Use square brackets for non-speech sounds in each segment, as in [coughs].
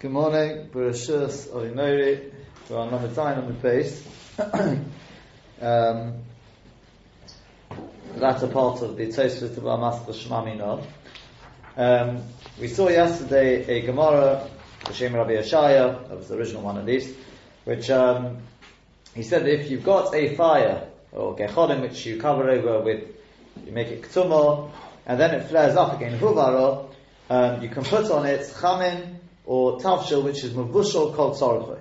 Good morning, Bereshus Orinori. We're on number [coughs] nine on the base. um, latter part of the Tosfos of Master Shmamino. Um, we saw yesterday a Gemara, Hashem Rabbi Yeshaya, that was the original one at least, which um, he said that if you've got a fire or gecholim which you cover over with, you make it ktumo, and then it flares up again, huvaro, um, you can put on it chamin or tavshil, which is mavushal called sorochay.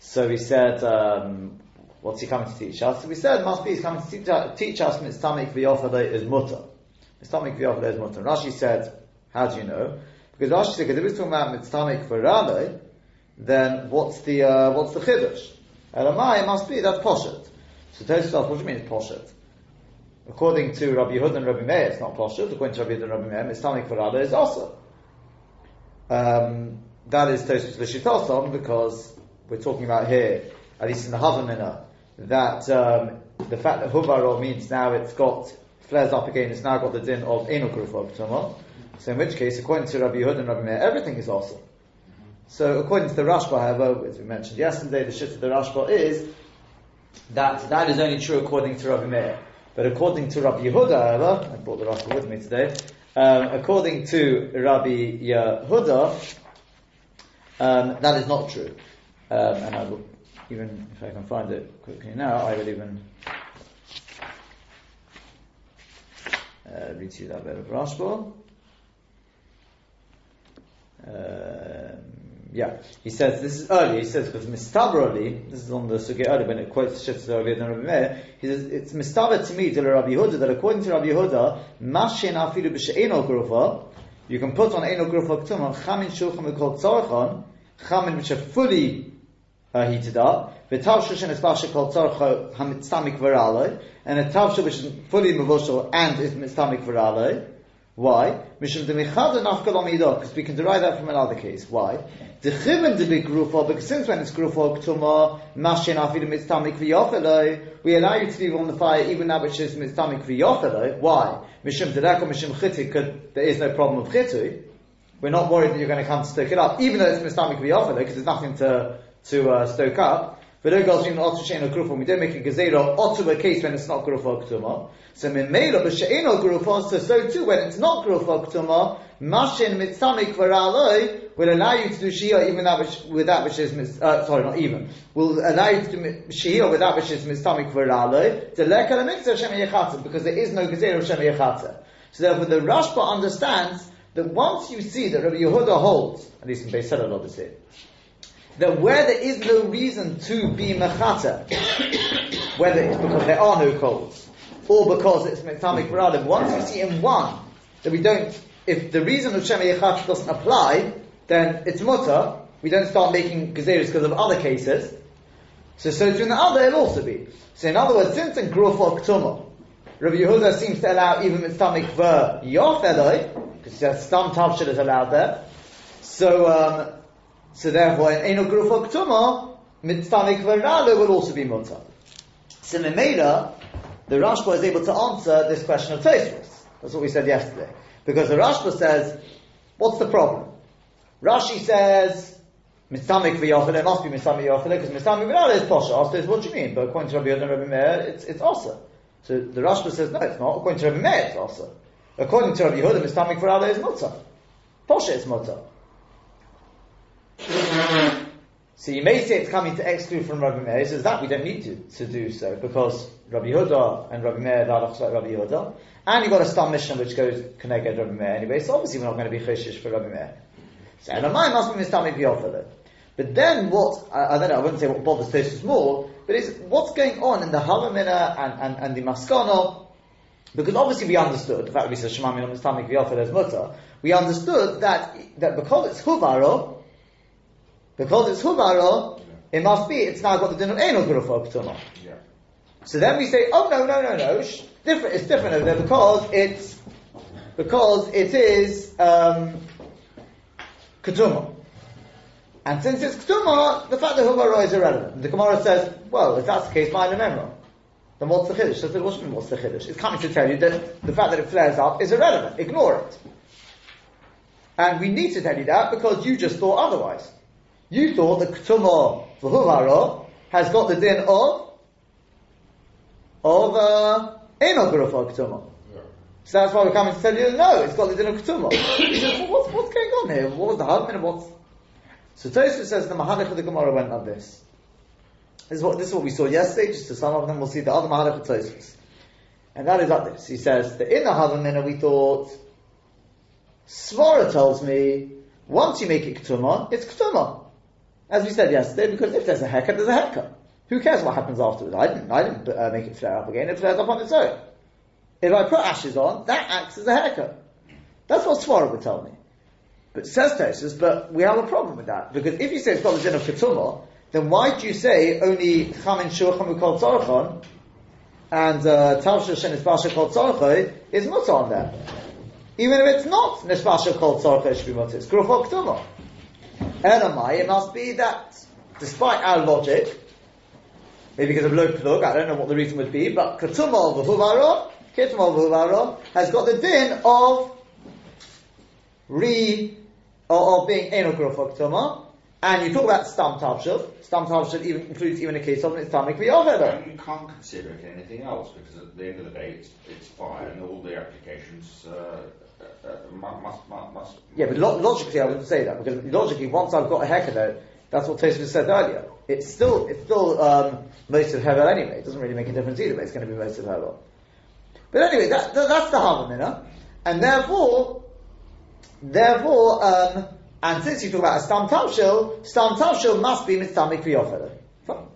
So we said, um, what's he coming to teach us? So we said, must be he's coming to teach, teach us mitztamik v'yofadeh is mutter. Mitztamik v'yofadeh is mutter. Rashi said, how do you know? Because Rashi said, if he's talking about mitztamik v'rabeh, then what's the, uh, what's the chiddush? Elamai, must be, that's poshet. So Tosfos, what do you mean poshet? According to Rabbi Yehuda and Rabbi Meir, it's not poshet. According to Rabbi Yehuda and Rabbi Meir, mitztamik v'rabeh is also. Um, that is Tosfos L'Shitosom because we're talking about here, at least in the Havamina, that um, the fact that Huvaro means now it's got, flares up again, it's now got the din of Enok of So in which case, according to Rabbi Yehuda and Rabbi Meir, everything is awesome. So according to the Rashba, however, as we mentioned yesterday, the shit of the Rashba is that that is only true according to Rabbi Meir. But according to Rabbi Yehuda, however, I brought the Rashba with me today, um, according to Rabbi Yehuda, um, that is not true. Um, and I will, even if I can find it quickly now, I will even uh, read you that bit of Rashba. Um, yeah, he says this is early. He says because mistabrali, this is on the sugi early when it quotes Shitz Rabbi Rabbi Meir. He says it's mistaber to me to Rabbi Yehuda that according to Rabbi Yehuda, mashin afilu b'she'eno grufa, you can put on eno grufa k'tumah chamin shulchan v'kol tzorchon, chamin which are fully uh, heated up, v'tavshu shen espashe kol tzorcha hamitzamik v'ralei, and a tavshu which is fully mevushal and is mitzamik v'ralei. Why? Because we can derive that from another case. Why? Because since when it's grufa ktuma, we allow you to leave on the fire even that which is mitztamik v'yofeloi. Why? Chiti, there is no problem of chitu. We're not worried that you're going to come to stoke it up, even though it's mitztamik v'yofeloi, because there's nothing to, to uh, stoke up. They're shein a gezerah otu a case when it's not grufa ktuma. So memela b'she'eno grufa, so so too when it's not grufa ktuma, mashin mitzamik v'raloi will allow you to do shia even that which, with that which is uh, sorry not even will allow you to do shia with that which is mitzamik v'raloi to leka l'mitzvah shem yechatza because there is no gezerah shem yechatza. So therefore the Rashba understands that once you see that Rabbi Yehuda holds, at least in Beis Hillel obviously, that where there is no reason to be mechata, whether it's because there are no coals, or because it's mitzamik baradim, once we see in one that we don't, if the reason of Shema doesn't apply, then it's mutter, we don't start making gezeris because of other cases. So, so in the other it'll also be. So in other words, since in Gruf or Rabbi Yehuda seems to allow even mitzamik ver yofeloi, because he says some tavshil is allowed there. So, um, so therefore, in Eno Grufa Ktuma, Mitzvah will also be Mutter. So Memela, the Rashba is able to answer this question of Tosfos. That's what we said yesterday. Because the Rashba says, what's the problem? Rashi says, Mitzamik v'yochel, it must be Mitzamik v'yochel, because Mitzamik v'yochel is Posha. Asked what do you mean? But according to Rabbi Yehuda and Rabbi Meir, it's, it's also. So the Rashba says, no, it's not. According to Rabbi Meir, it's also. According to Rabbi Yehuda, Mitzamik v'yochel is Mutter. Posha is Mutter. So you may say it's coming to exclude from Rabbi Meir. He says that we don't need to, to do so because Rabbi Yehuda and Rabbi Meir are like Rabbi Yehuda, and you've got a star mission which goes connected Rabbi Meir anyway. So obviously we're not going to be choshish for Rabbi Meir. So Elamai must be mistami biyofele. But then what? I, I, don't know. I wouldn't say what bothers Tosfos more, but it's what's going on in the Halamina and, and, and the Maskana. Because obviously we understood the fact that we said Shema Min Mistami Biyofele as Mutter. We understood that that because it's Huvaro because it's Hubaro, it must be, it's now got the din of Enel Grufa Ktuma. So then we say, oh no, no, no, no, different, it's different over there because it's, because it is, um, Ketuma. And since it's Ketuma, the fact that Hubaro is irrelevant. The Gemara says, well, if that's the case, my Memra. Then what's the Chiddush? The what what's the Chiddush? It's coming to tell you that the fact that it flares up is irrelevant. Ignore it. And we need to tell you that because you just thought otherwise. You thought the Ketuma V'Huvaro has got the din of of uh, Eno Ketuma. So that's why we're coming to tell you, no, it's got the din of Ketuma. says, well, what's, what's going on here? What was the husband? What's... So Tosfos says the Mahalach of the Gemara went like this. This is, what, this is what we saw yesterday, just to some of them we'll see the other Mahalach of Tosfos. And that is like this. He says, that in the Havamina we thought, Svara tells me, once you make it Ketuma, it's Ketuma. As we said yesterday, because if there's a haircut, there's a haircut. Who cares what happens afterwards? I didn't, I didn't uh, make it flare up again, it flares up on its own. If I put ashes on, that acts as a haircut. That's what Svara would tell me. But says Tosfos, but we have a problem with that. Because if you say it's got the din of Ketuma, then why do you say only Chamin Shurcham Ukol Tzorchon and uh, Tavshish and Nishbasha Kol Tzorchon is not on there? Even if it's not Nishbasha Kol Tzorchon, it should be mutter. It's Grufo Ketuma. Elamai, it must be that, despite our logic, maybe because of low plug, I don't know what the reason would be, but Ketuma of Huvaro, Ketuma of has got the din of re, or of being Eno Grufo Ketuma, and you talk about Stam Tavshil, Stam Tavshil even includes even a case of its Tamik V'Yovedo. You can't consider it anything else, because at the end of the day, it's, it's fire, and all the applications uh, must, must, must, Yeah, but lo- logically I wouldn't say that, because logically, once I've got a hecker that's what Tosfos said earlier. It's still, it's still um, most of Hevel anyway. It doesn't really make a difference either, but it's going to be most of Hevel. But anyway, that, that, that's the Havamina. And therefore, therefore, um, and since you talk about a Stam Tavshil, Stam Tavshil must be Mitzamik V'Yofele. Fine.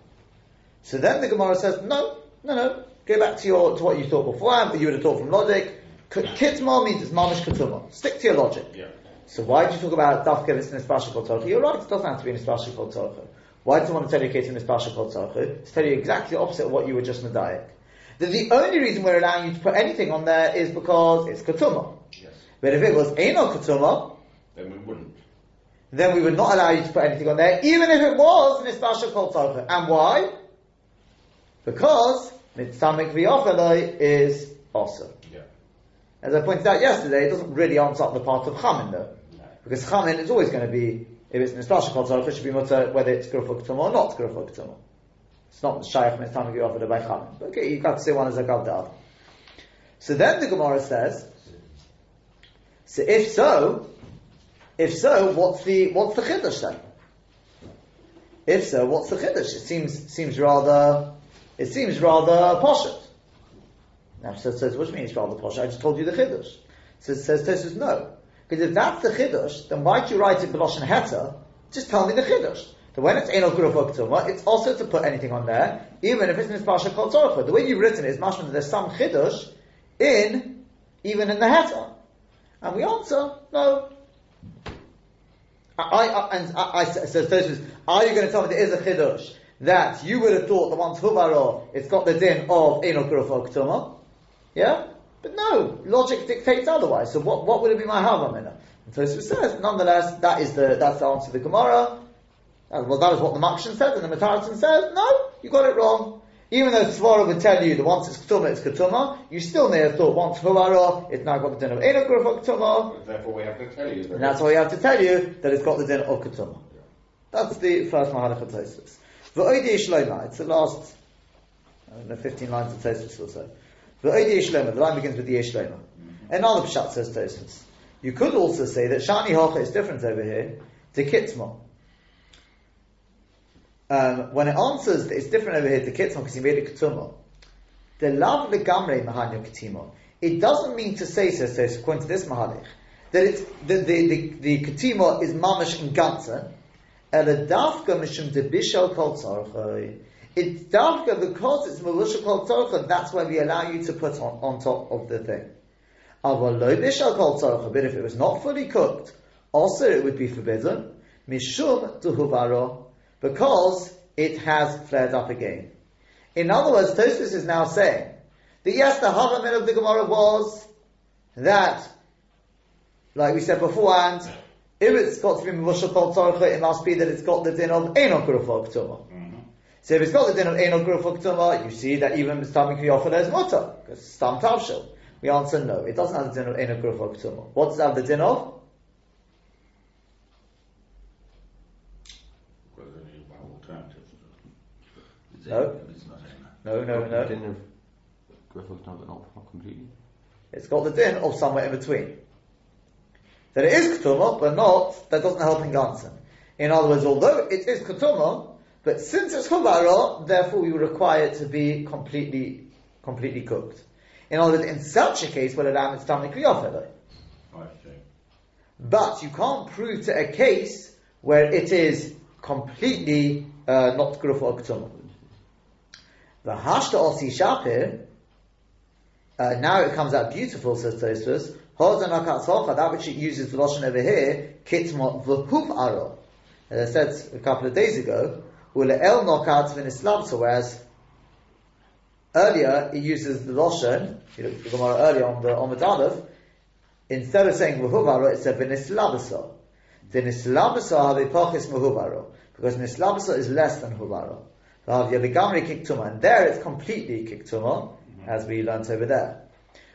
So then the Gemara says, no, no, no, go back to your, to what you thought before, you would have thought from logic. Kitma means it's mamish ketuma. Stick to your logic. Yeah. So why did you talk about dafka this Espasha called Torah? You're right, it doesn't have to be Espasha called Torah. Why do you want to tell you in Espasha called Torah? To tell you exactly the opposite of what you were just medayik. That the only reason we're allowing you to put anything on there is because it's ketuma. Yes. But if it was eno ketuma, then we wouldn't. Then we would not allow you to put anything on there, even if it was an Espasha called Torah. And why? Because mitzamik v'yofeloi is awesome. As I pointed out yesterday, it doesn't really answer up the part of Chamin though. No. Because Chamin is always going to be, if it's Nespasha Kol Tzorach, it should be mutter whether it's Ketuma or not Grufo Ketuma. It's not Shaykh Mitzvah you offered by Chamin. Okay, got to say one as a Gav the other. So then the Gemara says, so if so, if so, what's the, what's the Chiddush then? If so, what's the Chiddush? It seems, seems rather, it seems rather poshut. Now says, says, what do you mean it's rather posh? I just told you the chiddush. Says, says no. Because if that's the chiddush, then why do you write it and heta? Just tell me the chiddush. So when it's enol kuruf it's also to put anything on there, even if it's mispasha kol tzorcha. The way you've written it is mashma that there's some chiddush in, even in the heta. And we answer, no. I, I, and I, I says Tosfos, are you going to tell me there is a chiddush that you would have thought the one's huvaro, it's got the din of enol kuruf yeah? But no, logic dictates otherwise. So what, what would it be my Havamina? And Tosfos says, nonetheless, that is the, that's the answer to the Gemara. Uh, well, that is what the Makshan says, and the Mataratin says, no, you got it wrong. Even though Svara would tell you that once it's Ketuma, it's Ketuma, you still may have thought once Huvara, it's now got the din of Enok of Ketuma. Therefore we have to tell you. And that's why we have to tell you that it's got the din of Ketuma. Yeah. That's the first Mahalach of Tosfos. It's the last, I don't know, 15 lines of Tosfos or so. The Yeshlema, the line begins with the Yeshlema. Mm-hmm. Another pshat says Tosfos. You could also say that Shani Hocha is different over here to Kitzmo. Um, when it answers that it's different over here to Kitzmo because he made it Ketuma, the love legamre mahanyo ketimo. It doesn't mean to say, says Tosfos, according to this mahalich, that it's the the the, the ketimo is mamish and ganze, el dafka mishum debishal kol tzarchoi. It's dafka because it's malusha kol tzorcha, that's why we allow you to put on, on top of the thing. But if it was not fully cooked, also it would be forbidden. Mishum tuhuvaro, because it has flared up again. In other words, Tosfos is now saying that yes, the havamin of the Gemara was that, like we said beforehand, if it's got to be Mavusha Kol Tzorcha, it must be that it's got the din of Enon Kurufok Tumah. So if it's not the din of Enel Grufuk you see that even Stam offers is Mutter, because Stam Tavshil. We answer no, it doesn't have the din of Enel Grufuk Tumah. What does it have the din of? No. No, no, no. Din of Grufuk but not completely. It's got the din of somewhere in between. That it is Ketumah, but not, that doesn't help in Gansen. In other words, although it is Ketumah, but since it's chuvara, therefore we require it to be completely, completely cooked. In other words, in such a case, where lamb is tamik I see. But you can't prove to a case where it is completely uh, not gruf or. The hashta osi shapir, uh, now it comes out beautiful, says Tosfos. That which it uses the lashon over here, kitma v'huv aro. As I said a couple of days ago, ule el nokat v'nislamsa, whereas earlier it uses the lashon, you look at the Gemara earlier on the on the Aleph, instead of saying v'huv aro, it said v'nislabasa. The nislabasa have pochis v'huv because nislabasa is less than huvaro. Rav Yavigamri kiktuma, and there it's completely kiktuma, mm-hmm. as we learnt over there.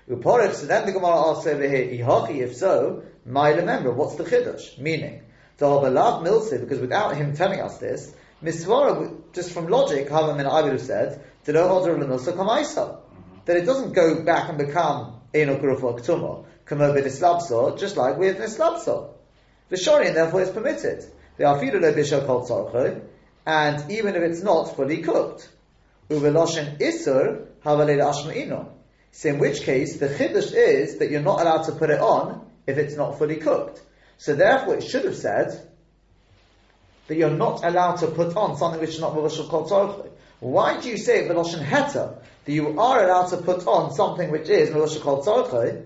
Uporich, so then the Gemara asks over here, if so, my remember, what's the chiddush? Meaning, to have a love milse, because without him telling us this, Misvara, just from logic, Havamin have said, mm-hmm. that it doesn't go back and become Eno Kurufo Ktuma, Kamo B'Nislabso, just like with Nislabso. The Shorin therefore, is permitted. The Afidu Lo Bishop called and even if it's not fully cooked. Uveloshin Isur, Havalei Ashma'ino. So in which case, the chiddush is that you're not allowed to put it on if it's not fully cooked. So therefore, it should have said that you're not allowed to put on something which is not mavashal kol. Why do you say v'loshen heta that you are allowed to put on something which is mavashal kol?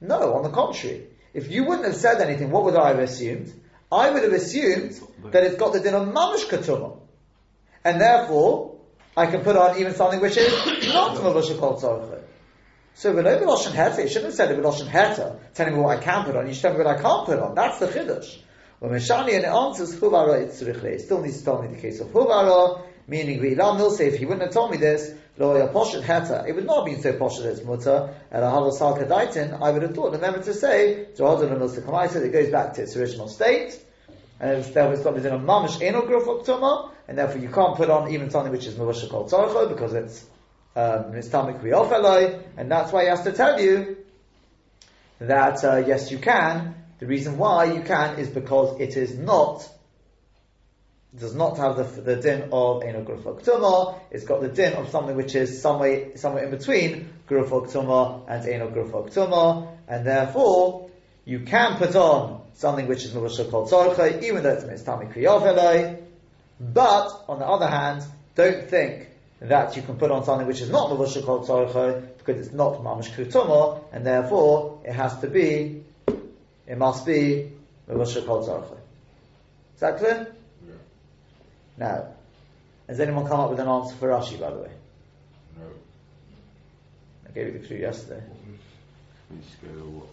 No, on the contrary. If you wouldn't have said anything, what would I have assumed? I would have assumed that it's got the din of mamish ketuma, and therefore I can put on even something which is [coughs] not mavashal kol tzorchli. So v'lo b'loshen heta, you shouldn't have said it b'loshen heta, telling me what I can put on. You should tell me what I can't put on. That's the chiddush. When Meshani and it answers huvara itzrichle, it still needs to tell me the case of huvara, meaning v'ilam will say if he wouldn't have told me this, lo poshet heta, it would not have been so poshet as mutter, and a halos sal kadaitin, I would have thought, remember to say, Johadon and Milsa Kamaisa, it goes back to its original state, and it's, there was something in a mamish enol gruf uktuma, and therefore you can't put on even something which is mavasha called tzarcho, because it's, um, it's tamik v'yofeloi, and that's why he has to tell you that, uh, yes you can, the reason why you can is because it is not, does not have the, the din of Eno Grufok Tumah, it's got the din of something which is somewhere, somewhere in between Tumah and Tumah, and therefore, you can put on something which is Mavashah called Tzorcha, even though it's Mitztami Kriyovelai, but, on the other hand, don't think that you can put on something which is not Mavashah called Tzorcha, because it's not Mamash Kutumah, and therefore, it has to be it must be Mavasha Kol Tzarcha. Is that clear? Yeah. Now, has anyone come up with an answer for Rashi, by the way? No. I gave you the clue yesterday. We just go, what?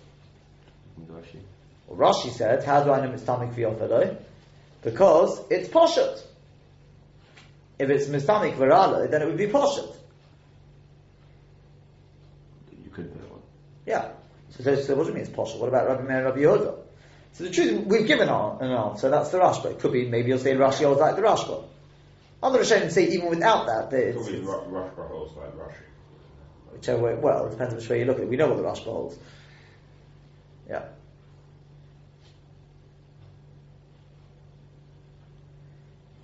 Rashi. Well, Rashi said, how do I know it's Tamik V'yofeloi? Because it's Poshet. If it's Mistamik Viralo, then it would be Poshet. You could put it on. Yeah. What do you mean it's Poshet? What about Rabbi Meir and Rabbi Yehuda? So the truth, we've given our, an answer, that's the Rashba. It could be, maybe you'll say Rashi holds like the Rashba. Other Rishonim say even without that, that it's, Probably Rush holds like Rush. whichever way, well, it depends on which way you look at it. We know what the Rashba holds. Yeah.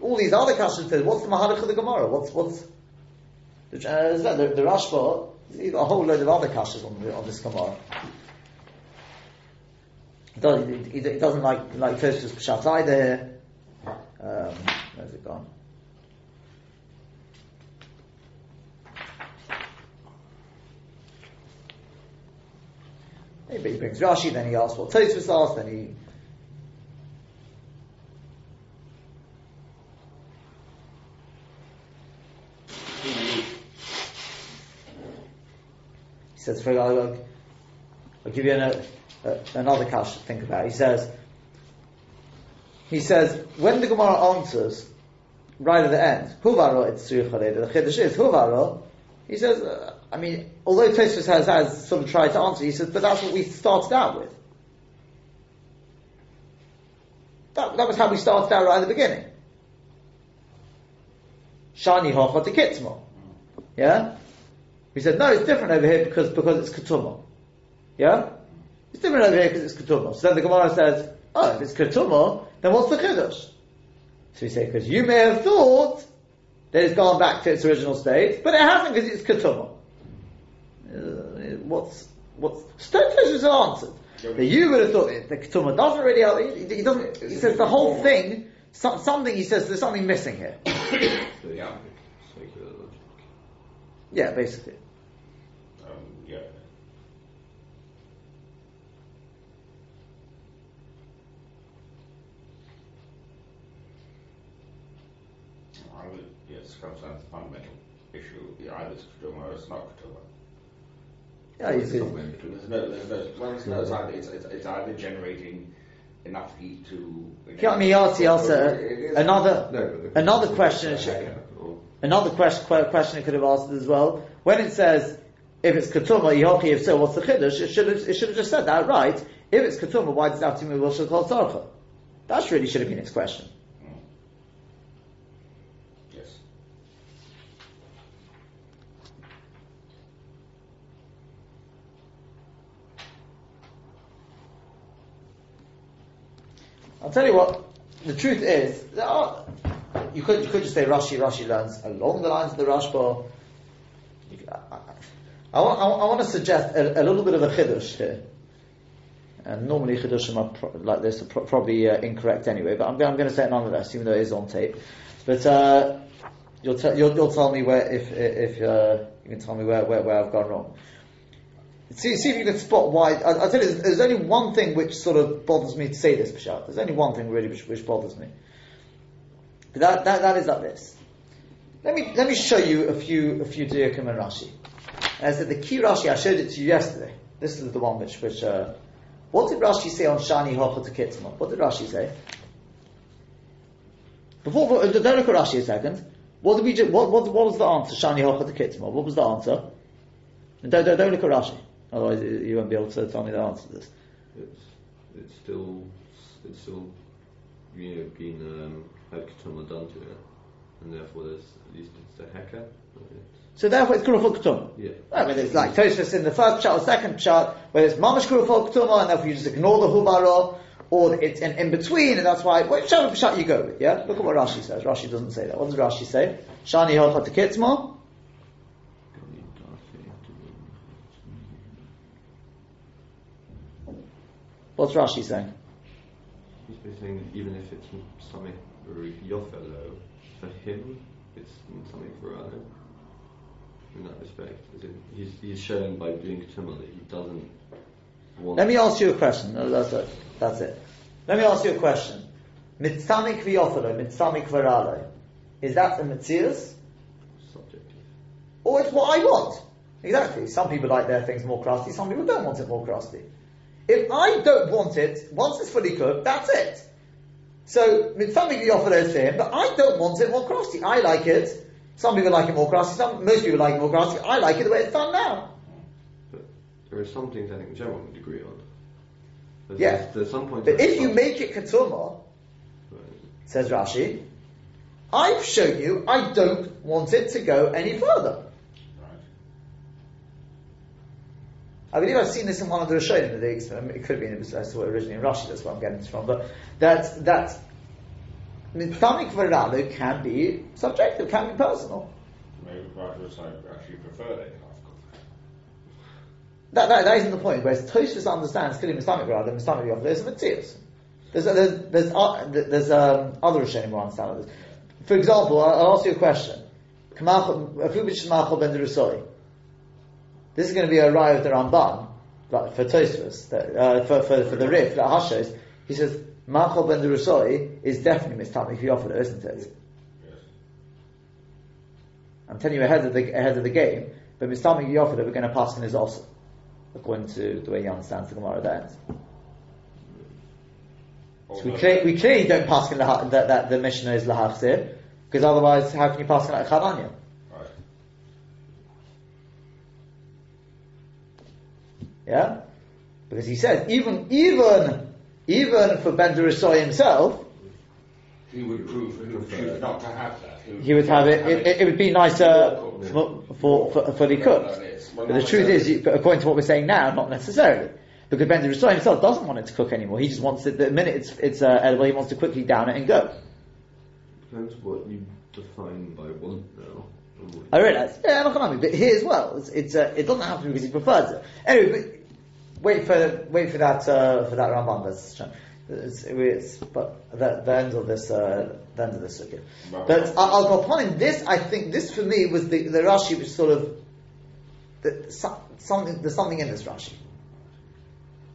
All these other says, what's the Mahalach of the Gemara? What's, what's, the, uh, the, the Rashba, he's got a whole load of other kashas on, the, on this Gemara. He doesn't, like, like Tosfos Pshat either. Um, where's it gone? Maybe he brings Rashi, then he asks what Tosfos asked, then he says, for I'll, I'll give you an, uh, another kash to think about. He says, he says, when the Gemara answers, right at the end, Huvaro it's the Chiddush is Huvaro, he says, uh, I mean, although Tosfos has, has sort of tried to answer, he says, but that's what we started out with. That, that was how we started out right at the beginning. shani hocha to kitmo. Yeah? We said, no, it's different over here because, because it's ketuma. Yeah? It's different over here because it's ketuma. So then the Gemara says, oh, if it's ketuma, then what's the chiddush? So we say, because you may have thought that it's gone back to its original state, but it hasn't because it's ketuma. Uh, what's, what's, Stone is answered. That you would have thought that the ketuma doesn't really help, he, he doesn't, he says the whole thing, so, something, he says there's something missing here. [coughs] So Yeah. circular logic. Yeah, basically. Um, yeah. I would, yes, comes down to the fundamental issue. Either it's Ketuma or it's not Ketuma. Yeah, you It's somewhere. There's no, there's no, well, it's, no, it's, either, it's, it's, it's either generating enough heat to. Yeah, I mean, Yati also, another, No, another question, another question, question it could have asked as well. When it says, if it's ketuma, yochi, if so, what's the chiddush? It should have, it should have just said that, right? If it's ketuma, why does it have to be Rosh tzarcha? That really should have been its question. Yes. I'll tell you what, the truth is, there are, you could, you could just say Rashi, Rashi learns along the lines of the Rashba. I, I, I, want, I, want- to suggest a, a little bit of a chiddush here. And normally chidushim are pro- like this are pro- probably uh, incorrect anyway, but I'm, I'm going to say it nonetheless, even though it is on tape. But uh, you'll, te- you'll, you'll tell me where if if uh, you can tell me where, where, where I've gone wrong. See, see if you can spot why. I, I'll tell you, there's, there's only one thing which sort of bothers me to say this, Pshat. There's only one thing really which, which bothers me. But that, that, that is like this. Let me, let me show you a few, a few Diyakim and Rashi. As the key Rashi, I showed it to you yesterday. This is the one which, which, uh, what did Rashi say on Shani Hocha to Kitzma? What did Rashi say? Before, don't look at Rashi a second. What did we what, what, what was the answer? Shani Hocha to Kitzma. What was the answer? Don't, don't, don't look at Rashi. Otherwise you you won't be able to tell me the answer to this. It's it's still it's still you know been um, had Ketuma done to it, and therefore there's at least it's a hacker. So therefore it's Kurufol Ketuma. yeah. I mean, it's like Tosfos in the first chart or second chart, where it's Mamash Kurufol Ketuma, and therefore you just ignore the Hubaro, or it's in, in between, and that's why, whichever shot you go with, yeah? Look at what Rashi says. Rashi doesn't say that. What does Rashi say? Shani to Kitzma. What's Rashi saying? He's saying that even if it's something very Yofelo, for him it's something for other. In that respect, he's he's showing by doing Ketuma that he doesn't want. Let me ask you a question. No, that's it. That's it. Let me ask you a question. Mitzamik v'yofelo, mitzamik v'ralo. Is that the Mitzias? subjective. Or it's what I want. Exactly. Some people like their things more crusty, some people don't want it more crusty. If I don't want it, once it's fully cooked, that's it. So, something you offer those to him, but I don't want it more crusty. I like it. Some people like it more crusty, some, most people like it more crusty. I like it the way it's done now. But there are some things I think Gemma would agree on. There's, Yeah. there's, there's some points. But if you make it ketuma, not- says Rashi, I've shown you I don't want it to go any further. I believe I've seen this in one of the Rishonim that they explain- it could have been, I saw it originally in Rashi, that's where I'm getting this from, but that, that, Mitzamik Veralu can be subjective, can be personal. Maybe writers actually prefer that. That, that, that isn't the point, whereas Tosfos understands clearly Mitzamik Veralu, Mitzamik Veralu, there's a Matthias. There's, there's, there's, uh, there's um, other Rishonim who understand this. For example, I'll, I'll ask you a question. Kamach- Afubish Shmachol ben. This is going to be a raya of the Ramban, like for Tosfos, uh, for, for, for the Rif, that Hashos. He says, Machol ben Derusoi is definitely Mistamik Yofada, isn't it? Yes. I'm telling you ahead of the, ahead of the game, but Mistamik Yofada we're going to pass in his also, according to the way he understands the Gemara there. So we, clear, we clearly don't pass in the, that, that the Mishnah is Lahachzir, because otherwise how can you pass in like Chavanya? Right. Yeah? Because he says, even, even, even for Ben Derusoy himself, He would prove, he would choose not to have that. He would have it. It, it, it would be nicer for, for, for fully cooked. But the truth is, you- according to what we're saying now, not necessarily. Because Ben Derusoi himself doesn't want it to cook anymore. He just wants it, the minute it's, it's uh, edible, he wants to quickly down it and go. Depends what you define by want now. I realise. Yeah, I'm not gonna but here as well, it's, it's uh, it doesn't have to be because he prefers it. Anyway, but wait for wait for that uh, for that Rambam. That's it's, it's but the, the end of this uh, the end of this okay. But I- I'll go upon in this. I think this for me was the the Rashi which sort of the, some, something there's something in this Rashi.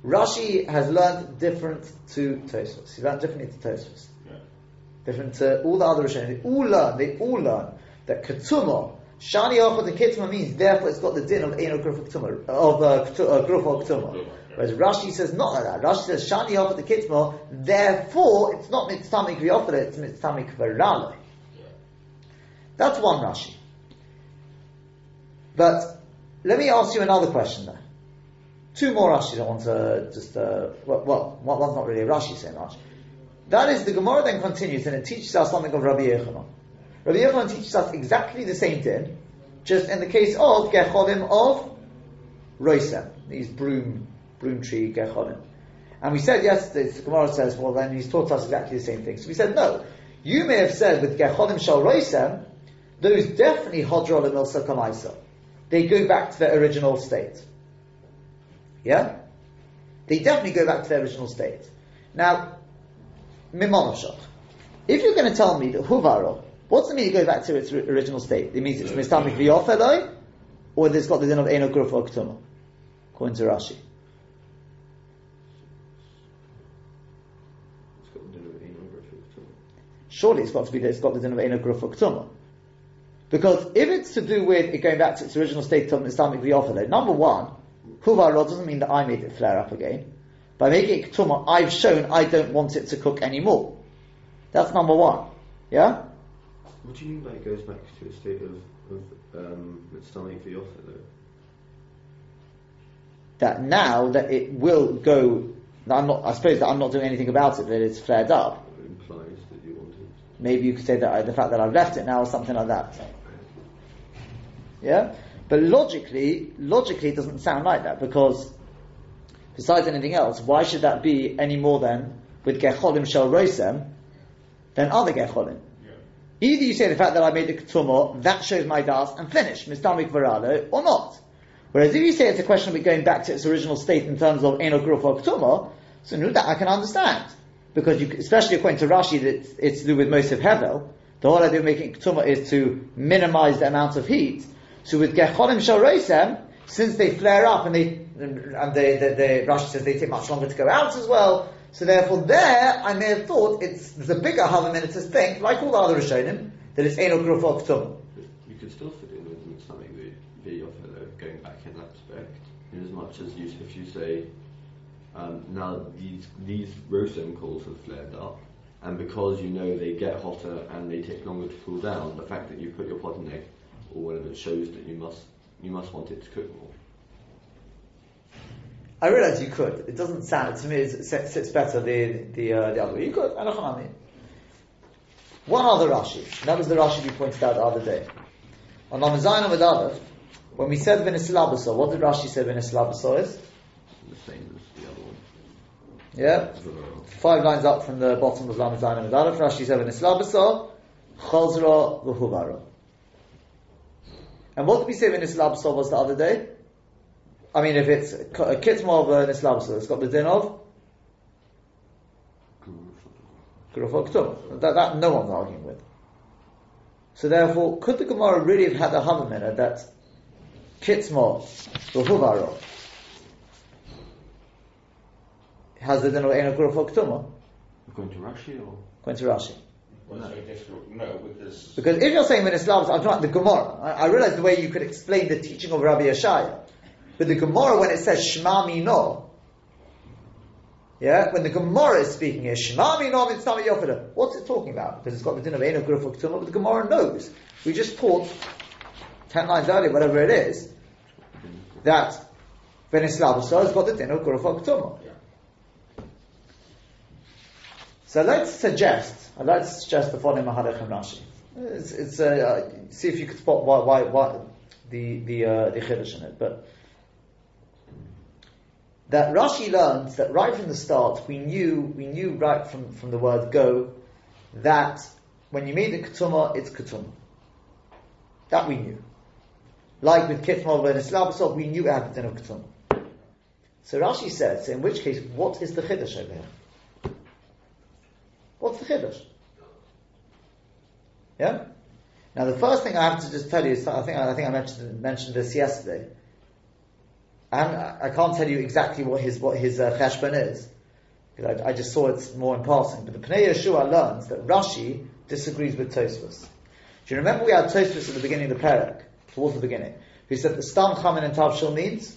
Rashi has learned different to Tosfos. He learned differently to Tosfos different to all the other Rishonim. They all learn, they all learn that Ketuma, Shani Ochot the Ketuma means therefore it's got the din of Eno Gruf of Ketuma, of uh, uh, Gruf Ketuma. Whereas Rashi says not like that. Rashi says Shani Ochot the Ketuma, therefore it's not Mitztamik V'Yofel, it's Mitztamik V'Rale. That's one Rashi. But let me ask you another question then. Two more Rashis I want to just, uh, well, well, one- one's not really a Rashi so much. That is, the Gemara then continues and it teaches us something of Rabbi Yechanan. Rabbi Yechanan teaches us exactly the same thing, just in the case of Gecholim of Roisem, these broom, broom tree Gecholim. And we said yesterday, the Gemara says, well then he's taught us exactly the same thing. So we said, no, you may have said with Gecholim Shal Roisem, those definitely Hodrol and Milsa Kamaisa. They go back to their original state. Yeah? They definitely go back to their original state. Now, Mimonoshach. If you're going to tell me that Huvaro, what's the meaning it goes back to its original state? It means it's Mistamik V'Yofeloi, or it's got the din of Eno Gruf or according to Rashi. The din of Eno Gruf Surely it's got to be that it's got the din of Eno Gruf or. Because if it's to do with it going back to its original state of Mistamik V'Yofeloi, number one, Huvaro doesn't mean that I made it flare up again. By making it Ketuma, I've shown I don't want it to cook anymore. That's number one. Yeah? What do you mean by it goes back to a state of, of um, Mitztamik V'Yofer though? that now that it will go, that I'm not, I suppose that I'm not doing anything about it, that it's flared up. It implies that you want it. Maybe you could say that I, the fact that I've left it now or something like that. Yeah? But logically, logically it doesn't sound like that because besides anything else, why should that be any more than with Gecholim Shel Rosem than other Gecholim? Either you say the fact that I made the Ketumah, that shows my das, and finish, Mistamik Varado, or not. Whereas if you say it's a question of going back to its original state in terms of Eno Gruf Ketumah, so that I can understand. Because you, especially according to Rashi, that it's, it's to do with Mosif Hevel, the whole idea of making Ketumah is to minimize the amount of heat. So with Gecholim Shal Rosem, since they flare up and they, and they, they, Rashi says they take much longer to go out as well, so therefore there, I may have thought it's, a bigger Havaminah to think, like all the other Rishonim, that it's Eno Gruf or you could still fit in with something Mitztamik V'Yofer though, going back in that respect. In as much as you, if you say, um, now these, these Rosem calls have flared up, and because you know they get hotter and they take longer to cool down, the fact that you put your pot in egg or whatever shows that you must you must want it to cook more. I realise you could. It doesn't sound to me it sits better the the uh, the other way. You could. One other Rashi. That was the Rashi we pointed out the other day. On Lamazayin with Aleph, when we said Venislabaso, what did Rashi say Venislabaso is? The same as the other one. Yeah, five lines up from the bottom of Lamazayin with Aleph. Rashi said Venislabaso, Chazra v'Huvara. And what did we say Venislabaso was the other day? I mean, if it's a kitma of Venislabaso, it's got the din of Gruf That, that no one's arguing with. So therefore, could the Gemara really have had a Havamina that Kitzmo, Ruhuvaro, has the din of Eno Gruf Oktum? According to Rashi or? According to Rashi. Well. No, because Because if you're saying when Islam, I'm talking about the Gemara. I, I realize the way you could explain the teaching of Rabbi Yeshaya. But the Gemara, when it says Shema Mino, yeah, when the Gemara is speaking here, Shema Mino Mitzvah Yofeda, what's it talking about? Because it's got the din of Eno Gruf Oktum, but the Gemara knows. We just taught ten lines earlier, whatever it is, that Ben Islam has got the din of Gruf Oktum. So let's suggest, like to suggest the following and Rashi. It's, it's uh, see if you could spot why, why, why the the uh, the in it, but that Rashi learns that right from the start we knew we knew right from, from the word go that when you meet the ketuma, it's ketuma. That we knew. Like with Kitmol and Islabasov, we knew it had the din of. So Rashi says, in which case, what is the chiddush over here? What's the chiddush? Yeah. Now the first thing I have to just tell you is I think I think I mentioned mentioned this yesterday. And I can't tell you exactly what his what his uh, cheshbon is because I, I, just saw it more in passing. But the Pnei Yeshua learns that Rashi disagrees with Tosfos. Do you remember we had Tosfos at the beginning of the parak, towards the beginning, who said the stam chamin and tavshil means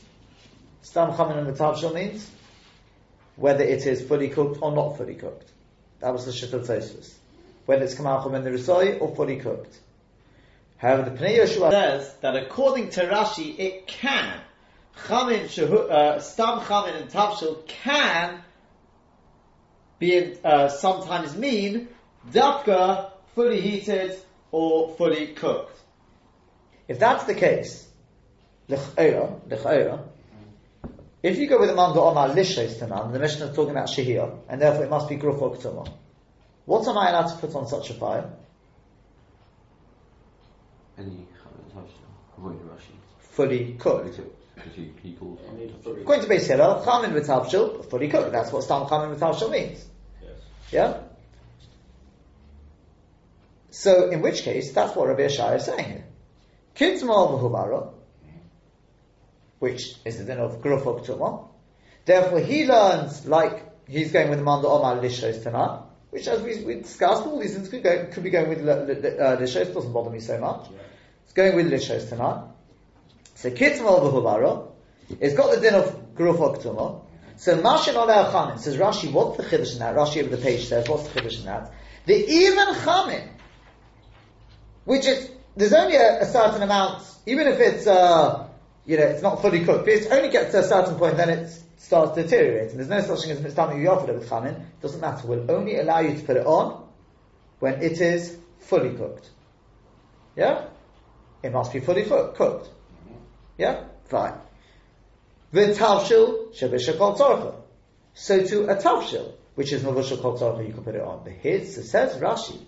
stam chamin and the tavshil means whether it is fully cooked or not fully cooked. That was the shit of Tosfos. Whether it's kamal in the risoi or fully cooked. However, the Pnei Yeshua says that according to Rashi, it can chamin, uh, stam chamin and tavshil can be uh, sometimes mean dafka fully heated or fully cooked. If that's the case, if you go with the man that Omar Lishes Tanan, the Mishnah is talking about Shahir, and therefore it must be Gruf or What am I allowed to put on such a fire? Any Fully cooked. According to Beis Hillel, chamin with tavshil, fully cooked. That's what stam chamin with tavshil means. Yes. Yeah. So, in which case, that's what Rabbi Yeshaya is saying here. Kitzmal v'hubara, which is the din of grufok tumah. Therefore, he learns like he's going with the man Omar Lishos tonight, which, as we, we, discussed, all these things could, go, could be going with uh, Lishos. Doesn't bother me so much. Yeah. It's going with Lishos tonight. So Kitmal v'hubara, it's got the din of Grufok Tumah. So Mashin Oleh Chamin says Rashi, what's the chiddush in that? Rashi over the page says, what's the chiddush in that? The even Chamin, which is, there's only a, a certain amount, even if it's, uh, you know, it's not fully cooked, but it only gets to a certain point, then it starts deteriorating. There's no such thing as mitzvah you offer it with chamin. Doesn't matter. We'll only allow you to put it on when it is fully cooked. Yeah? It must be fully cooked. Yeah? Fine. V'tavshil shabisha kol tzorcha. So to a tavshil, which is mavushal kol tzorcha, you can put it on. But here it says Rashi.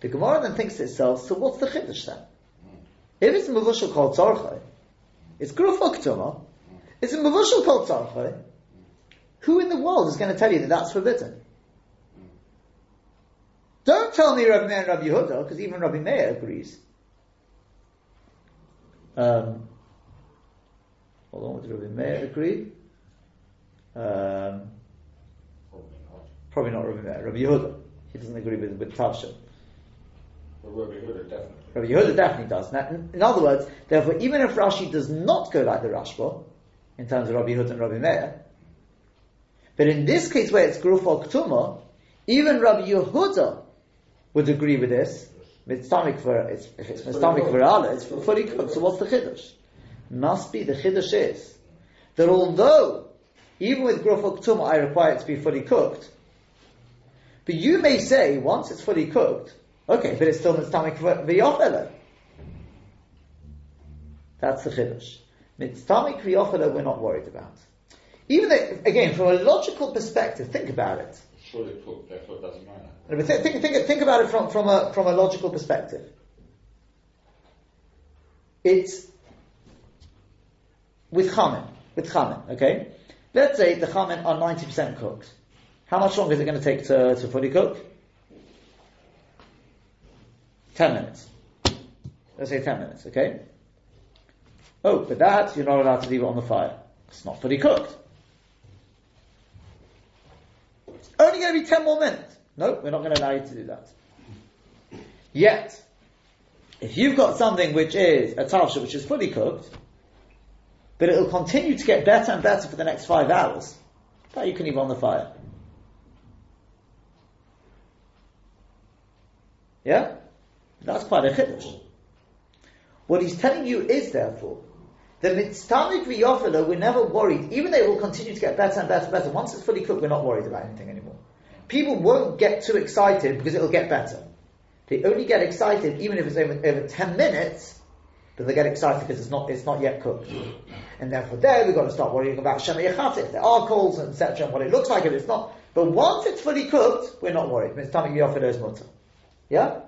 The Gemara then thinks to itself, so what's the chiddush then? If it's mavushal kol tzorcha, it's grufok tumah, it's a kol tzorcha, who in the world is going to tell you that that's forbidden? Don't tell me Rabbi Meir and Rabbi Yehuda, because even Rabbi Meir agrees. Um, On, would Rabbi Meir agree? Um, probably not Rabbi Meir. Rabbi Yehuda. He doesn't agree with, with Tavsha. Rabbi Yehuda definitely. Rabbi Yehuda definitely does. Now, in other words, therefore, even if Rashi does not go like the Rashba, in terms of Rabbi Yehuda and Rabbi Meir, but in this case where it's Gruf Ktuma, even Rabbi Yehuda would agree with this. Mitzvah for it's, if it's mitzvah for it's fully cooked. So what's the chiddush? Must be the chiddush is that although even with grofok tum I require it to be fully cooked, but you may say once it's fully cooked, okay, but it's still mitzvah v'yochele. That's the chiddush. Mitzvah v'yochele we're not worried about. Even though, again, from a logical perspective, think about it. Fully cooked, therefore it doesn't matter. But think, think, think, think about it from, from, a, from a logical perspective. It's with chamin, with chamin, okay? Let's say the chamin are 90% cooked. How much longer is it going to take to, to fully cook? 10 minutes. Let's say 10 minutes, okay? Oh, but that, you're not allowed to leave it on the fire. It's not fully cooked. It's only going to be 10 more minutes. No, we're not going to allow you to do that. Yet, if you've got something which is a tavsha which is fully cooked, but it'll continue to get better and better for the next five hours. That you can leave on the fire. Yeah? That's quite a chiddush. What he's telling you is, therefore, the mitzvah v'yofela, we're never worried, even though it will continue to get better and better and better. Once it's fully cooked, we're not worried about anything anymore. people won't get too excited because it'll get better. They only get excited even if it's over, over 10 minutes, but they get excited because it's not, it's not yet cooked. And therefore there we've got to start worrying about Shema Yachat, if there are and etc. and what it looks like if it's not. But once it's fully cooked, we're not worried. It's time to offer those mutter. Yeah?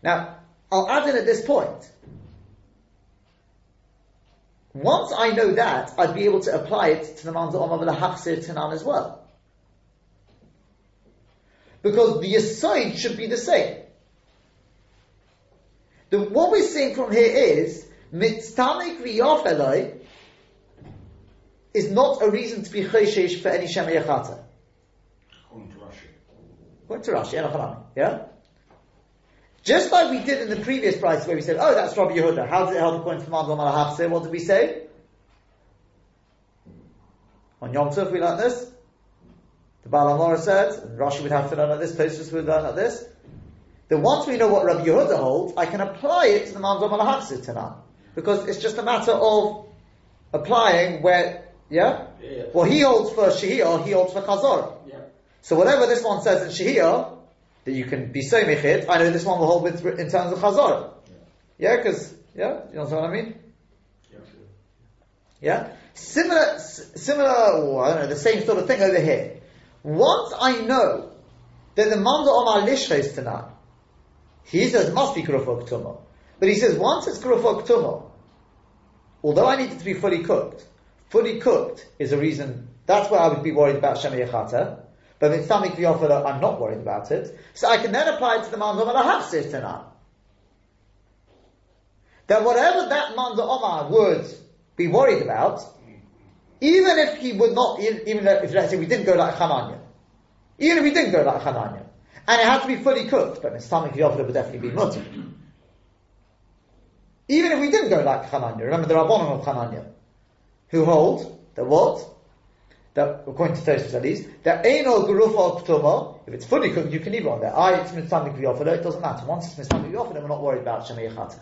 Now, I'll add in at this point. Once I know that, I'd be able to apply it to the man's Omar Hachsir Tanan as well. Because the aside should be the same. The, what we're seeing from here is, mitztamik v'yofeloi is not a reason to be choshesh for any shema yachata. According to Rashi. According to Rashi, yeah? Just like we did in the previous price where we said, oh, that's Rabbi Yehuda. How does it help according to Mandal Malahafse? What did we say? On Yom Tov, we learned this. The Baal HaMaor said, and Rashi would have to learn like this, Tosfos would learn like this. That once we know what Rabbi Yehuda holds, I can apply it to the Mandal Malahafse tonight. Because it's just a matter of applying where, yeah? Yeah, yeah. Well, he holds for Shehiyah, he holds for Chazorah. Yeah. So whatever this one says in Shehiyah, that you can be so I know this one will hold with in terms of chazorah. Yeah, because yeah, you know what I mean. Yeah, similar, s- similar, or I don't know, the same sort of thing over here. Once I know that the manda omar lishres tonight, he says must be kurufok tumah, but he says once it's kurufok tumah, although I need it to be fully cooked, fully cooked is a reason. That's where I would be worried about shema. But if something to offer, I'm not worried about it. So I can then apply it to the manzo omar hafsir tonight. That whatever that manzo omar would be worried about, even if he would not, even if let's say we didn't go like Hananya, even if we didn't go like Hananya, and it had to be fully cooked, but Islamic Yofra would definitely be mutter. Even if we didn't go like Hananya, remember the Rabbanon of Hananya, who hold that what? That according to Tosfos at least, that Eino Gurufa Ktuma, if it's fully cooked, you can leave it on there. I it's Mitzvah Yofra, it doesn't matter. Once it's Yofra, then we're not worried about Shemei Chata.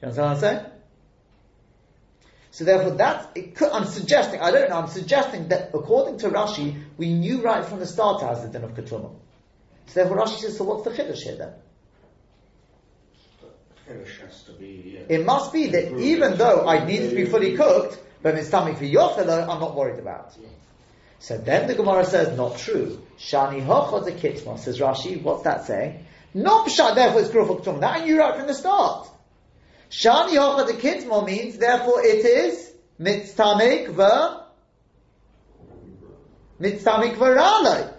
Do you understand what I'm saying? So therefore, that it could, I'm suggesting. I don't know. I'm suggesting that according to Rashi, we knew right from the start as the din of ketuma. So therefore, Rashi says, so what's the chiddush here then? Kiddush has to be. Uh, It must be that even though I need it to be fully cooked, but it's stomach for yochel, I'm not worried about. So then the Gemara says, not true. Shani hochot the kitma, says Rashi. What's that saying? Not pshat. Therefore, it's grufok ketuma. That I knew right from the start. Shani hochot the kitma means therefore it is mitztamik ver mitztamik.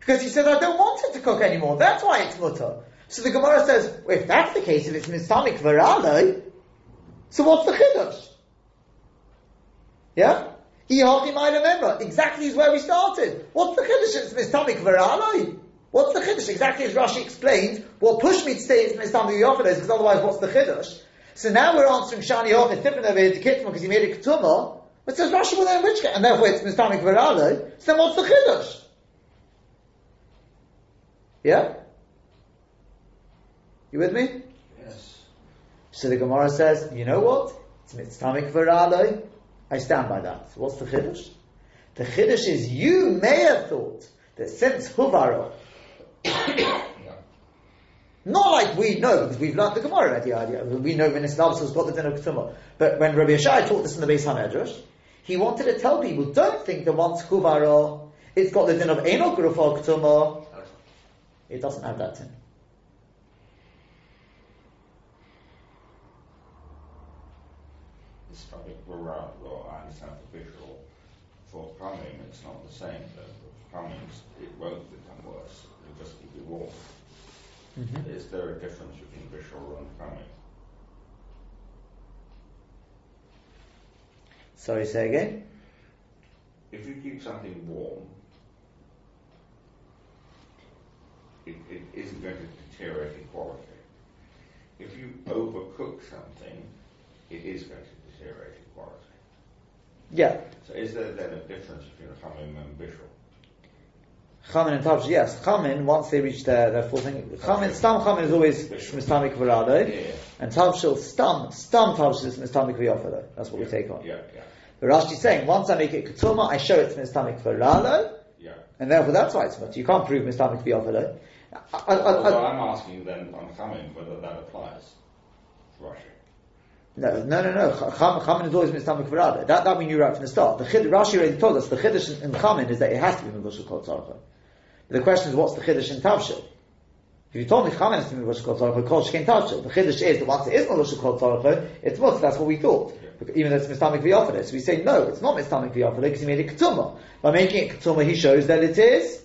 Because he said, I don't want it to cook anymore. That's why it's mutter. So the Gemara says, well, if that's the case, if it's mitztamik veralei, so what's the chiddush? Yeah? Ihachi might remember. Exactly is where we started. What's the chiddush? It's mitztamik veralei. What's the chiddush? Exactly as Rashi explained. What pushed me to say it's mitztamik yochanes, because otherwise what's the chiddush? So now we're answering Shani Hoch, it's different over here to Kitma because he made a ketuma. But says Rashi, well then which? And therefore it's mitztamik veralei. So then what's the chiddush? Yeah? You with me? yes. So the Gemara says, you know what? It's mitzvah veraloi. I stand by that. So what's the chiddush? The chiddush is you may have thought that since huvaro. Not like we know because we've learned the Gemara already. idea. We know when Islam has got the din of ketuma. But when Rabbi Yeshai taught this in the Beis Hamedrash, he wanted to tell people, don't think that once huvaro, it's got the din of enok grufa ketuma. It doesn't have that din. It's probably rural, well, I understand for visual. For plumbing, it's not the same. But for plumbing, it won't become worse. Just keep you warm. Mm-hmm. Is there a difference between visual and plumbing? Sorry, say again. If you keep something warm, it, it isn't going to deteriorate in quality. If you overcook something, it is going to deteriorate in quality. Yeah, So is there then a difference between plumbing and visual? Chamin and Tavsh, yes. Chamin, once they reach their, their full thing, Chamin, Stam Chamin is always Mistamik Varado, Yeah. and Tavshil, Stam, Stam Tavshil is Mistamik Vyafado. That's what we take on. Yeah, yeah. But Rashi's saying, once I make it ketuma, I show it's mistamik ralo, Yeah. and therefore that's why it's mutter. You can't prove mistamik offered. I, I, I, I, I'm asking then on coming whether that applies to Russia. no, no, no, no. Cham- Chamin is always for ralo. That, that we knew right from the start. The chid, Rashi already told us the chiddush in, in Chamin is that it has to be mevushal kol tzarcha. The question is, what's the chiddush in Tavshil? If you told me to be mevushal kol tzarcha, kol shkein Tavshil. The chiddush is that once it is mevushal kol tzarcha, it's mutter. That's what we thought. Even though it's mistamik v'yofada. So we say, no, it's not mistamik v'yofada because he made it ketuma. By making it ketuma, he shows that it is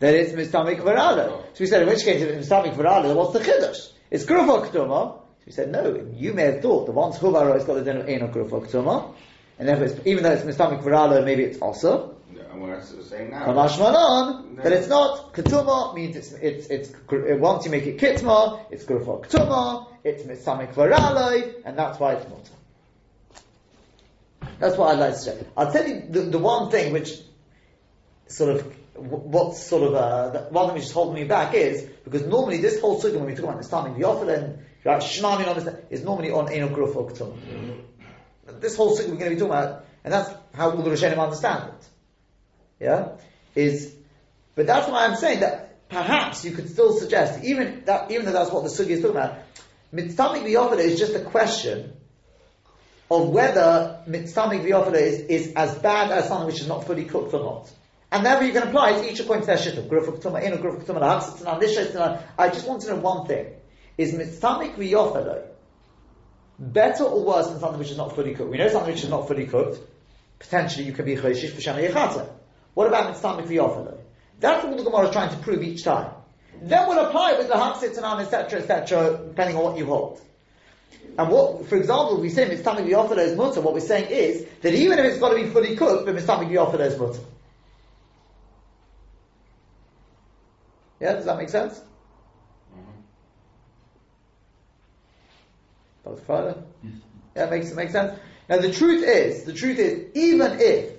that it's mistamik v'rala. So we said, in which case, if it's mistamik v'rala, then what's the chiddush? It's grufa ketuma. So we said, no, you may have thought the once huvaro has got the din of eno grufa ketuma, and therefore, it's, even though it's mistamik v'rala, maybe it's also. And we're saying now. Kamash manon, No. that it's not. Ketuma means it's, it's, it's, gr- once you make it kitma, it's grufa ketuma, it's mistamik v'rala, and that's why it's mutter. That's what I'd like to say. I'll tell you the, the one thing which sort of wh- what's sort of uh, the one thing which is holding me back is because normally this whole sugya when we talk about the starting the offer and right, shmami on this is normally on eno gruf or ketum. This whole sugya we're going to be talking about, and that's how all the Rishonim understand it. Yeah, is but that's why I'm saying that perhaps you could still suggest even that even though that's what the sugi is talking about, mitzvah offer is just a question of whether mitzvah v'yofada is, is as bad as something which is not fully cooked or not. And therefore you can apply it each according to their shittum. Grufuk tumah in, tzana, lisha, tzana. I just want to know one thing. Is mitzvah v'yofada better or worse than something which is not fully cooked? We know something which is not fully cooked. Potentially you can be choshish b'shana yechata. What about mitzvah v'yofada? That's what the Gemara is trying to prove each time. Then we'll apply it with the haksit, tzana, etc., etc., depending on what you hold. And what, for example, we say mitzvah v'yofada is mutter, what we're saying is that even if it's got to be fully cooked, but mitzvah v'yofada is mutter. Yeah, does that make sense? Mm-hmm. Both further? Yeah, it makes it makes sense. Now the truth is, the truth is, even if,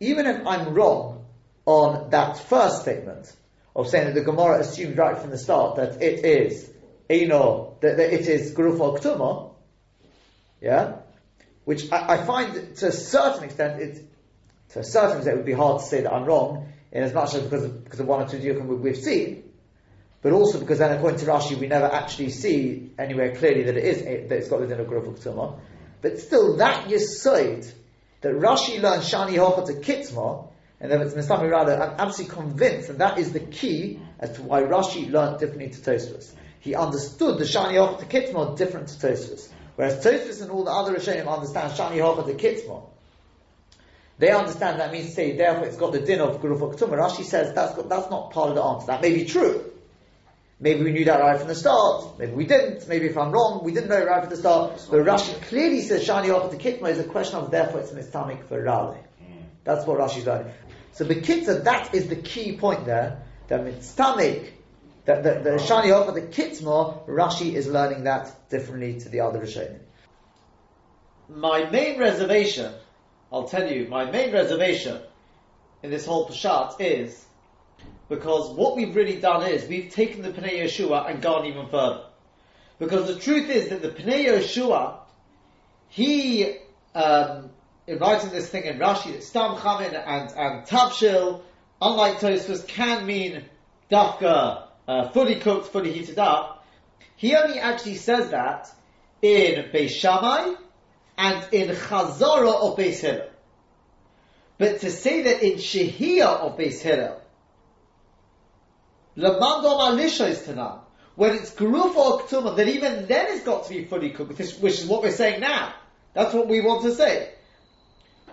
even if I'm wrong on that first statement of saying that the Gemara assumed right from the start that it is Eno, that, that it is Guruf Ktuma, yeah, which I, I find to a certain extent, it, to a certain extent, it would be hard to say that I'm wrong, in as much as because of, because of one or two diukim we- we've seen, but also because then according to Rashi, we never actually see anywhere clearly that it is that it's got within a Guruf Ktuma. But still, that Yisoid, that Rashi learned Shani Hocha to Kitma, and then it's Nistami Rada, I'm absolutely convinced that that is the key as to why Rashi learned differently to Tosfos. He understood the Shani Hocha to Kitma different to Tosfos. Whereas Tosfos and all the other Rishonim understand Shani Hocha to Kitma. They understand that means to say, therefore it's got the din of Guruf Ktuma. Rashi says that's, got, that's not part of the answer. That may be true. Maybe we knew that right from the start. Maybe we didn't. Maybe if I'm wrong, we didn't know it right from the start. But Rashi clearly says Shani Yochel to Kitma is a question of therefore it's mistamik for Raleigh. Hmm. That's what Rashi's learning. So Bekitza, that is the key point there. That mistamik, that the, the Shani Yochel to Kitma, Rashi is learning that differently to the other Rishonim. My main reservation, I'll tell you, my main reservation in this whole Peshat is because what we've really done is we've taken the Pnei Yeshua and gone even further. Because the truth is that the Pnei Yeshua, he, um, in writing this thing in Rashi, that Stam Chamin and, and Tabshil, unlike Tosfos, can mean dafka, uh, fully cooked, fully heated up. He only actually says that in Beis Shammai and in Chazara of Beis Hillel. But to say that in Shehiyah of Beis Hillel, Lamandom Alisha is Tanan. When it's Garuf or Ktuma, then even then it's got to be fully cooked, which is, what we're saying now. That's what we want to say.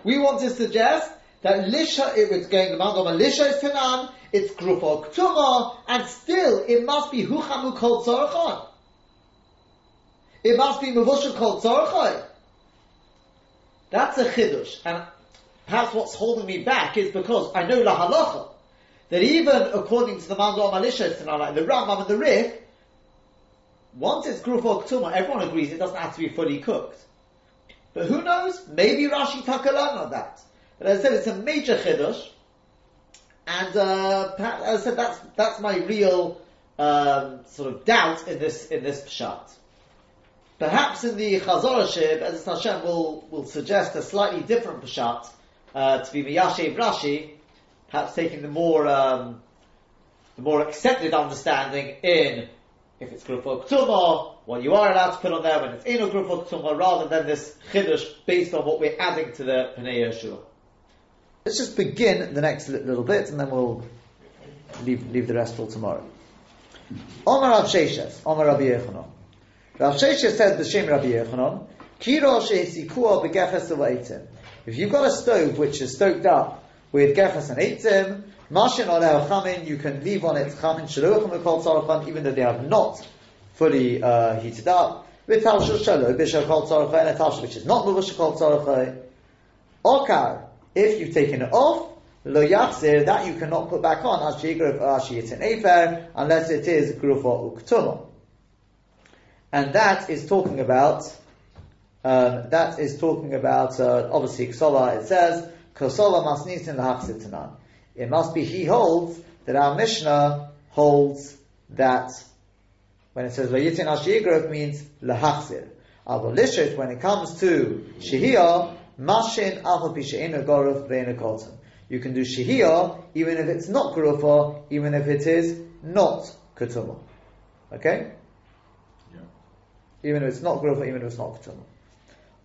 We want to suggest that Lisha, it was going Lamandom Alisha is Tanan, it's Garuf or Ktuma, and still it must be Huchamu Kol Tzorachon. It must be Mavusha Kol Tzorachon. That's a Chidush. And perhaps what's holding me back is because I know La Halacha, that even according to the Mandal Malisha, like the Rambam and the Rif, once it's Gruf or Ktuma, everyone agrees it doesn't have to be fully cooked. But who knows? Maybe Rashi Takalan on that. But as I said, it's a major Chiddush, and uh, as I said, that's, that's my real um, sort of doubt in this in this Pshat. perhaps in the Chazorah Shib, as Hashem will, will suggest a slightly different Peshat, uh, to be Miyashe Rashi, perhaps taking the more, um, the more accepted understanding in if it's Grufa Ktuma, what you are allowed to put on there when it's Eno Grufa Ktuma, rather than this Chiddush based on what we're adding to the Pnei Yeshua. Let's just begin the next little bit and then we'll leave, leave the rest till tomorrow. Omar Rav Sheshes, Omar Rabbi Yechanon. Rav Sheshes said the Shem Rabbi Yechanon, Kiro shehisikua. If you've got a stove which is stoked up with gefes and eitim, mashin oleh chamin, you can leave on it chamin shaluchim v'kol tzarachan, even though they have not fully uh, heated up. With talshul shalo, bishar kol tzarachan, and a talshul which is not muvash kol tzarachan. Okar, if you've taken it off, Lo yachzir, that you cannot put back on as shigruf ashi it's an afer, unless it is grufa uktuma. And that is talking about, um, that is talking about, uh, obviously, Ksola, it says, Ksola must nisin lahachzir tanan. It must be, he holds, that our Mishnah holds that, when it says lo yitin ashi means lahachzir. Abolishit, when it comes to shihiyah, mashin goruf ve'enu kolton you can do shihiyah even if it's not kurufa, even if it is not ketuma. Okay? Yeah. Even if it's not kurufa, even if it's not ketuma.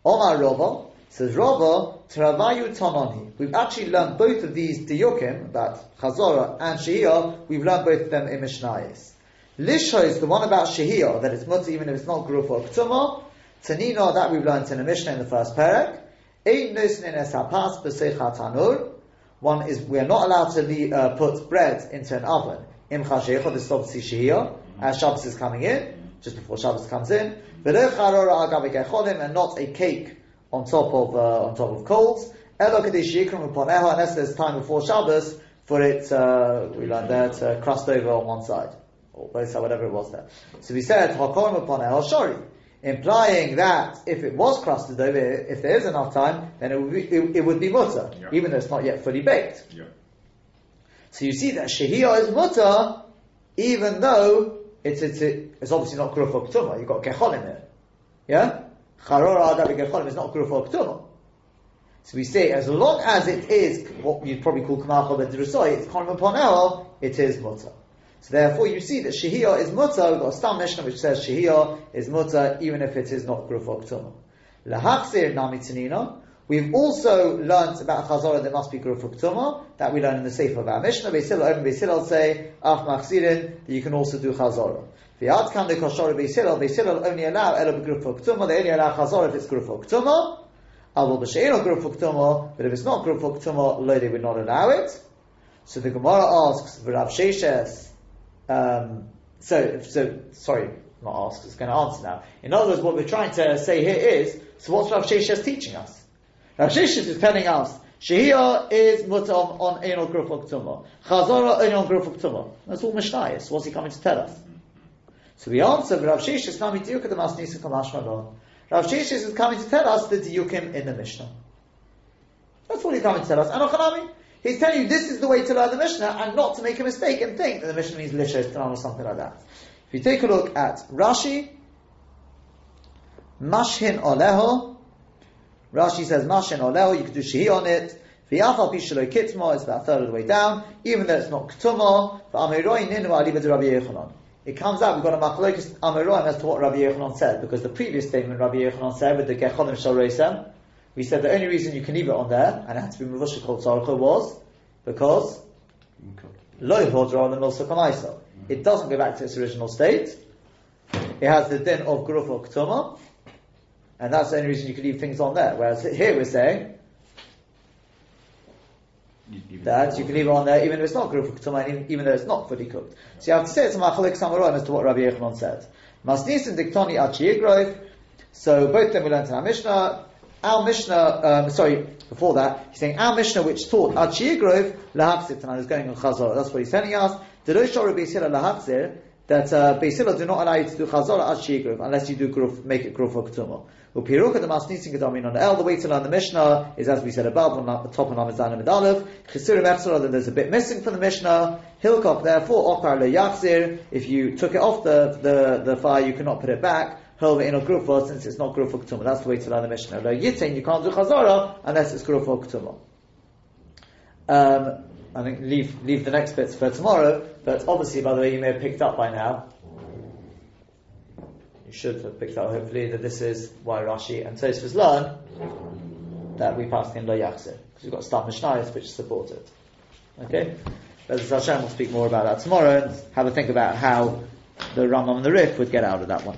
Omar Rava says Rava travayu. We've actually learned both of these diyukim, that chazora and shihiyah, we've learned both of them in Mishnayis. Lisha is the one about shihiyah, that it's mutter even if it's not kurufa or ketuma. Tanina, that we've learned in a Mishnah in the first parak. Ein nosnin es hapas b'seichat tanur. One is we are not allowed to uh, put bread into an oven. Im chasheicha, this is obviously shehiyah, as Shabbos is coming in, just before Shabbos comes in. And not a cake on top of uh, on top of coals. Unless there's time before Shabbos for it, uh, we learned that uh, crust over on one side or both sides, whatever it was there. So we said hakorim upon shori implying that if it was crusted over, if there is enough time, then it would be, it, it would be mutter, yeah. even though it's not yet fully baked. Yeah. So you see that shehiyah is mutter, even though it's, it's, it's obviously not kuruf or you've got kechol in there. Yeah? Kechol is not kuruf or So we say, as long as it is what you'd probably call kamachol Ben Derusoi, it's konim upon el, it is mutter. So therefore, you see that shehiyah is mutter. We've got a stam mishnah which says shehiyah is mutter even if it is not gruf oktuma. Lahachzir nami We've also learnt about chazorah that must be gruf oktuma that we learn in the sefer of our mishnah. Beisil Om Beisil say ach machzirin that you can also do chazorah. The art outcome the koshor Beisil Beisil only allow elo gruf oktuma. They only allow chazorah if it's gruf oktuma. Avol b'sheino gruf oktuma, but if it's not gruf oktuma, lo they would not allow it. So the Gemara asks, Rav Sheshes, um, so, so sorry, not ask, it's going to answer now. In other words, what we're trying to say here is, so what's Rav Sheshes teaching us? Rav Sheshes is telling us, Shehiyah is mutam on Enol Gruf Ktuma. Chazara Enol Gruf Ktuma. That's all Mishnayis. What's he coming to tell us? So the answer, of Rav Sheshes Nami Diyuk the Masnisa Kamashma Rav Sheshes is coming to tell us the Diyukim in the Mishnah. That's what he's coming to tell us. And He's telling you this is the way to learn the Mishnah and not to make a mistake and think that the Mishnah means Lisha or something like that. If you take a look at Rashi, Mashin Oleho, Rashi says Mashin Oleho, you could do Shehi on it. V'yafal pishalo kitmo, it's about a third of the way down, even though it's not ketuma. V'amiroi ninu aliba de Rabbi Yechonon. It comes out, we've got a machlokes Amiroim as to what Rabbi Yechonon said, because the previous statement Rabbi Yechonon said with the Gechonim Shal Reisem, we said the only reason you can leave it on there, and it had to be Mavusha called was because Lo Hodra the Milsa It doesn't go back to its original state. It has the din of Gruf or Ktuma, and that's the only reason you can leave things on there. Whereas here we're saying that you can leave it on there even if it's not Gruf or Ktuma, even, though it's not fully cooked. So you have to say it's a Machalik Samaron as to what Rabbi Yechanon said. Masnis and Diktoni Achi So both of them we learned in our Mishnah. Our Mishnah, um, sorry, before that, he's saying our Mishnah which taught Achir Grove lahachzir tonight is going on Chazor. That's what he's telling us. The Roshor Beisila lahachzir that uh, Beisila do not allow you to do Chazor Achir Grove unless you do growth, make it growth for Ketumah. Upiruka the Masnisin Gedamin on El. The way to learn the Mishnah is as we said above on the top of Namidan and Aleph. Chisurim Echsara that there's a bit missing from the Mishnah. Hilkok therefore Okar le Yachzir. If you took it off the, the, the fire, you cannot put it back. Hilva in a grufa since it's not grufa ktuma. That's the way to learn the Mishnah. Lo yitain, you can't do chazara unless it's grufa ktuma. Um, I think leave leave the next bits for tomorrow. But obviously, by the way, you may have picked up by now. You should have picked up hopefully that this is why Rashi and Tosfos learn that we pass in lo because we've got stuff mishnayos which support it. Okay, Bez Hashem will speak more about that tomorrow and have a think about how the Rambam and the Rif would get out of that one.